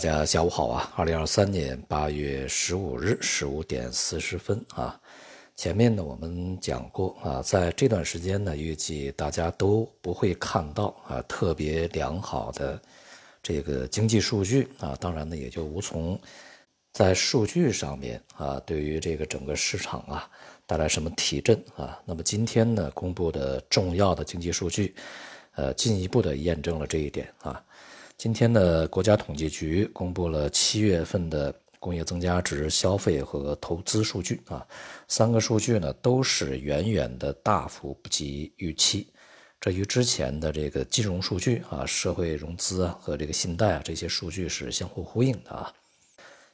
大家下午好啊！二零二三年八月十五日十五点四十分啊，前面呢我们讲过啊，在这段时间呢，预计大家都不会看到啊特别良好的这个经济数据啊，当然呢也就无从在数据上面啊对于这个整个市场啊带来什么提振啊。那么今天呢公布的重要的经济数据，呃，进一步的验证了这一点啊。今天呢，国家统计局公布了七月份的工业增加值、消费和投资数据啊，三个数据呢都是远远的大幅不及预期，这与之前的这个金融数据啊、社会融资啊和这个信贷啊这些数据是相互呼应的啊。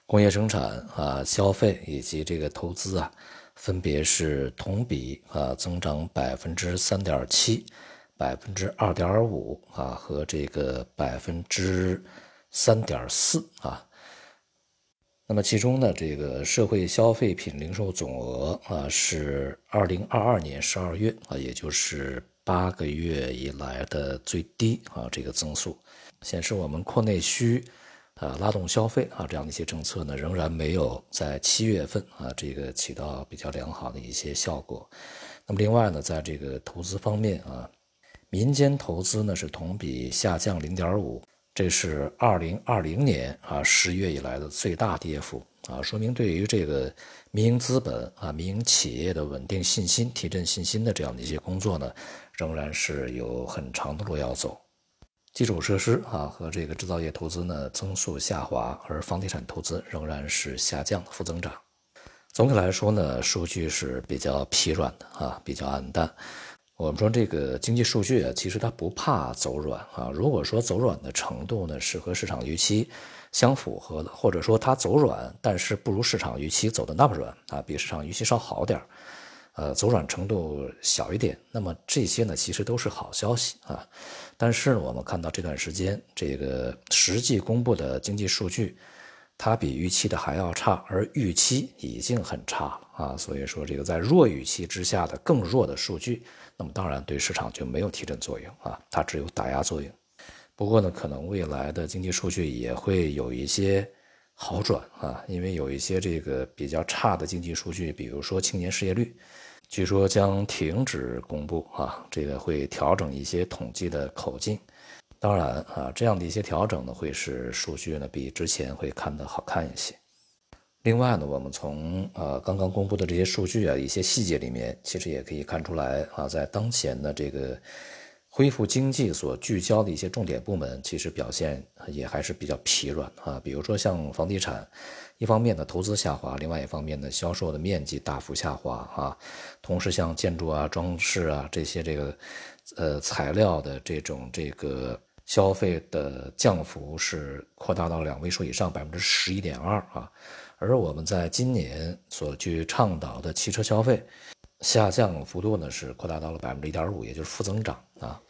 工业生产啊、消费以及这个投资啊，分别是同比啊增长百分之三点七。百分之二点五啊，和这个百分之三点四啊。那么其中呢，这个社会消费品零售总额啊，是二零二二年十二月啊，也就是八个月以来的最低啊，这个增速显示我们扩内需啊，拉动消费啊，这样的一些政策呢，仍然没有在七月份啊，这个起到比较良好的一些效果。那么另外呢，在这个投资方面啊。民间投资呢是同比下降零点五，这是二零二零年啊十月以来的最大跌幅啊，说明对于这个民营资本啊、民营企业的稳定信心、提振信心的这样的一些工作呢，仍然是有很长的路要走。基础设施啊和这个制造业投资呢增速下滑，而房地产投资仍然是下降负增长。总体来说呢，数据是比较疲软的啊，比较暗淡。我们说这个经济数据啊，其实它不怕走软啊。如果说走软的程度呢是和市场预期相符合的，或者说它走软，但是不如市场预期走的那么软啊，比市场预期稍好点呃，走软程度小一点，那么这些呢其实都是好消息啊。但是呢，我们看到这段时间这个实际公布的经济数据，它比预期的还要差，而预期已经很差了啊。所以说，这个在弱预期之下的更弱的数据。那么当然对市场就没有提振作用啊，它只有打压作用。不过呢，可能未来的经济数据也会有一些好转啊，因为有一些这个比较差的经济数据，比如说青年失业率，据说将停止公布啊，这个会调整一些统计的口径。当然啊，这样的一些调整呢，会使数据呢比之前会看得好看一些。另外呢，我们从呃刚刚公布的这些数据啊，一些细节里面，其实也可以看出来啊，在当前的这个恢复经济所聚焦的一些重点部门，其实表现也还是比较疲软啊。比如说像房地产，一方面呢投资下滑，另外一方面呢销售的面积大幅下滑啊。同时像建筑啊、装饰啊这些这个呃材料的这种这个消费的降幅是扩大到两位数以上，百分之十一点二啊。而我们在今年所去倡导的汽车消费下降幅度呢，是扩大到了百分之一点五，也就是负增长啊。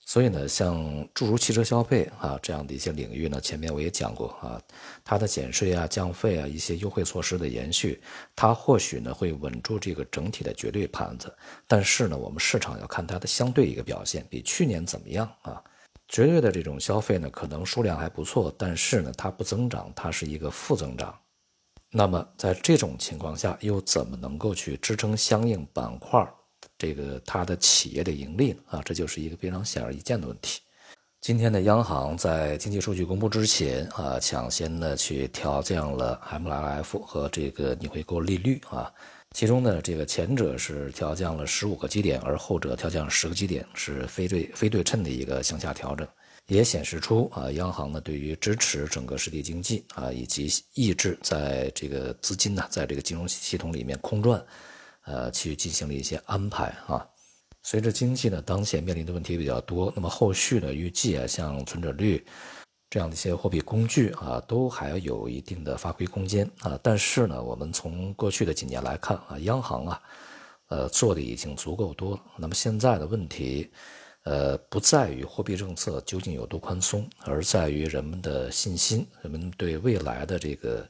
所以呢，像诸如汽车消费啊这样的一些领域呢，前面我也讲过啊，它的减税啊、降费啊一些优惠措施的延续，它或许呢会稳住这个整体的绝对盘子。但是呢，我们市场要看它的相对一个表现，比去年怎么样啊？绝对的这种消费呢，可能数量还不错，但是呢，它不增长，它是一个负增长。那么在这种情况下，又怎么能够去支撑相应板块这个它的企业的盈利呢？啊，这就是一个非常显而易见的问题。今天的央行在经济数据公布之前啊，抢先的去调降了 MLF 和这个逆回购利率啊，其中呢，这个前者是调降了十五个基点，而后者调降十个基点，是非对非对称的一个向下调整。也显示出啊，央行呢对于支持整个实体经济啊，以及抑制在这个资金呢在这个金融系统里面空转，呃，去进行了一些安排啊。随着经济呢当前面临的问题比较多，那么后续呢预计啊，像存准率这样的一些货币工具啊，都还有一定的发挥空间啊。但是呢，我们从过去的几年来看啊，央行啊，呃，做的已经足够多。那么现在的问题。呃，不在于货币政策究竟有多宽松，而在于人们的信心，人们对未来的这个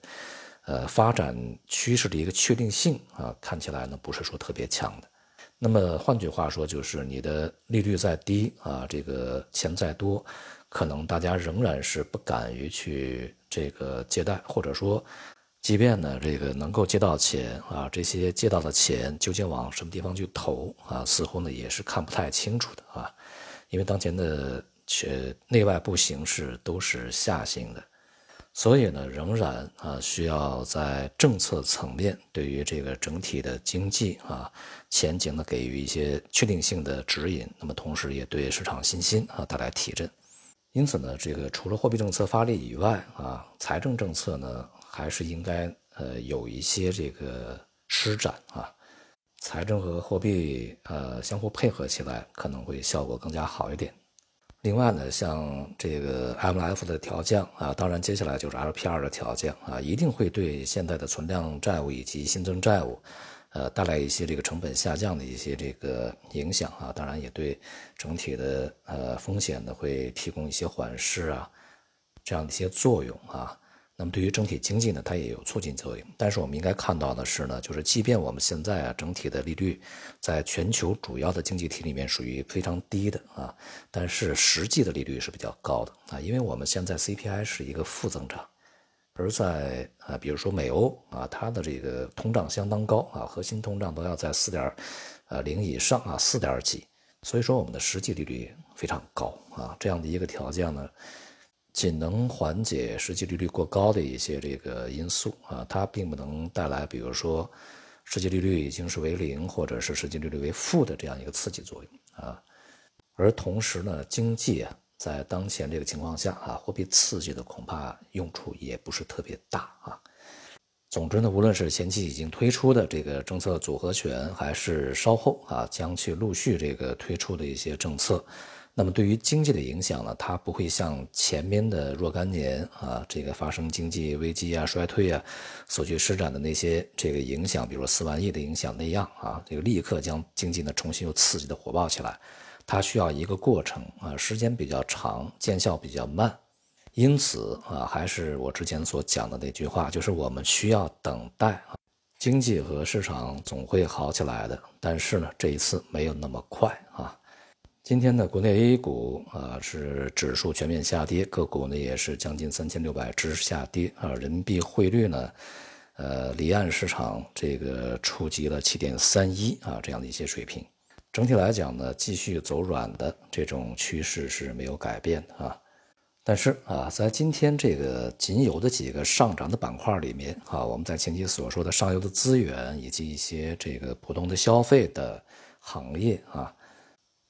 呃发展趋势的一个确定性啊，看起来呢不是说特别强的。那么换句话说，就是你的利率再低啊，这个钱再多，可能大家仍然是不敢于去这个借贷，或者说，即便呢这个能够借到钱啊，这些借到的钱究竟往什么地方去投啊，似乎呢也是看不太清楚的啊，因为当前的却内外部形势都是下行的。所以呢，仍然啊需要在政策层面对于这个整体的经济啊前景呢给予一些确定性的指引。那么同时也对市场信心啊带来提振。因此呢，这个除了货币政策发力以外啊，财政政策呢还是应该呃有一些这个施展啊，财政和货币呃相互配合起来，可能会效果更加好一点。另外呢，像这个 MLF 的调降啊，当然接下来就是 LPR 的调降啊，一定会对现在的存量债务以及新增债务，呃，带来一些这个成本下降的一些这个影响啊，当然也对整体的呃风险呢会提供一些缓释啊，这样的一些作用啊。那么对于整体经济呢，它也有促进作用。但是我们应该看到的是呢，就是即便我们现在啊整体的利率在全球主要的经济体里面属于非常低的啊，但是实际的利率是比较高的啊，因为我们现在 CPI 是一个负增长，而在啊比如说美欧啊，它的这个通胀相当高啊，核心通胀都要在四点呃零以上啊，四点几，所以说我们的实际利率非常高啊，这样的一个条件呢。仅能缓解实际利率过高的一些这个因素啊，它并不能带来，比如说实际利率已经是为零，或者是实际利率为负的这样一个刺激作用啊。而同时呢，经济啊，在当前这个情况下啊，货币刺激的恐怕用处也不是特别大啊。总之呢，无论是前期已经推出的这个政策组合拳，还是稍后啊将去陆续这个推出的一些政策。那么对于经济的影响呢，它不会像前面的若干年啊，这个发生经济危机啊、衰退啊，所去施展的那些这个影响，比如四万亿的影响那样啊，这个立刻将经济呢重新又刺激的火爆起来。它需要一个过程啊，时间比较长，见效比较慢。因此啊，还是我之前所讲的那句话，就是我们需要等待啊，经济和市场总会好起来的。但是呢，这一次没有那么快啊。今天呢，国内 A 股啊是指数全面下跌，个股呢也是将近三千六百只下跌啊。人民币汇率呢，呃，离岸市场这个触及了七点三一啊这样的一些水平。整体来讲呢，继续走软的这种趋势是没有改变的啊。但是啊，在今天这个仅有的几个上涨的板块里面啊，我们在前期所说的上游的资源以及一些这个普通的消费的行业啊。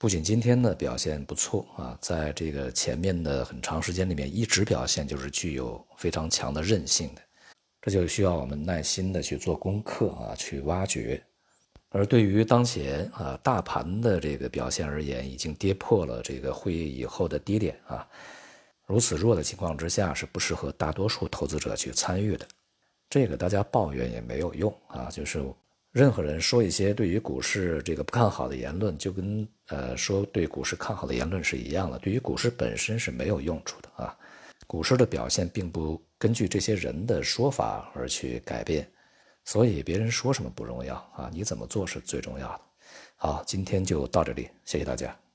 不仅今天的表现不错啊，在这个前面的很长时间里面，一直表现就是具有非常强的韧性的，这就需要我们耐心的去做功课啊，去挖掘。而对于当前啊大盘的这个表现而言，已经跌破了这个会议以后的低点啊，如此弱的情况之下，是不适合大多数投资者去参与的。这个大家抱怨也没有用啊，就是。任何人说一些对于股市这个不看好的言论，就跟呃说对股市看好的言论是一样的，对于股市本身是没有用处的啊。股市的表现并不根据这些人的说法而去改变，所以别人说什么不重要啊，你怎么做是最重要的。好，今天就到这里，谢谢大家。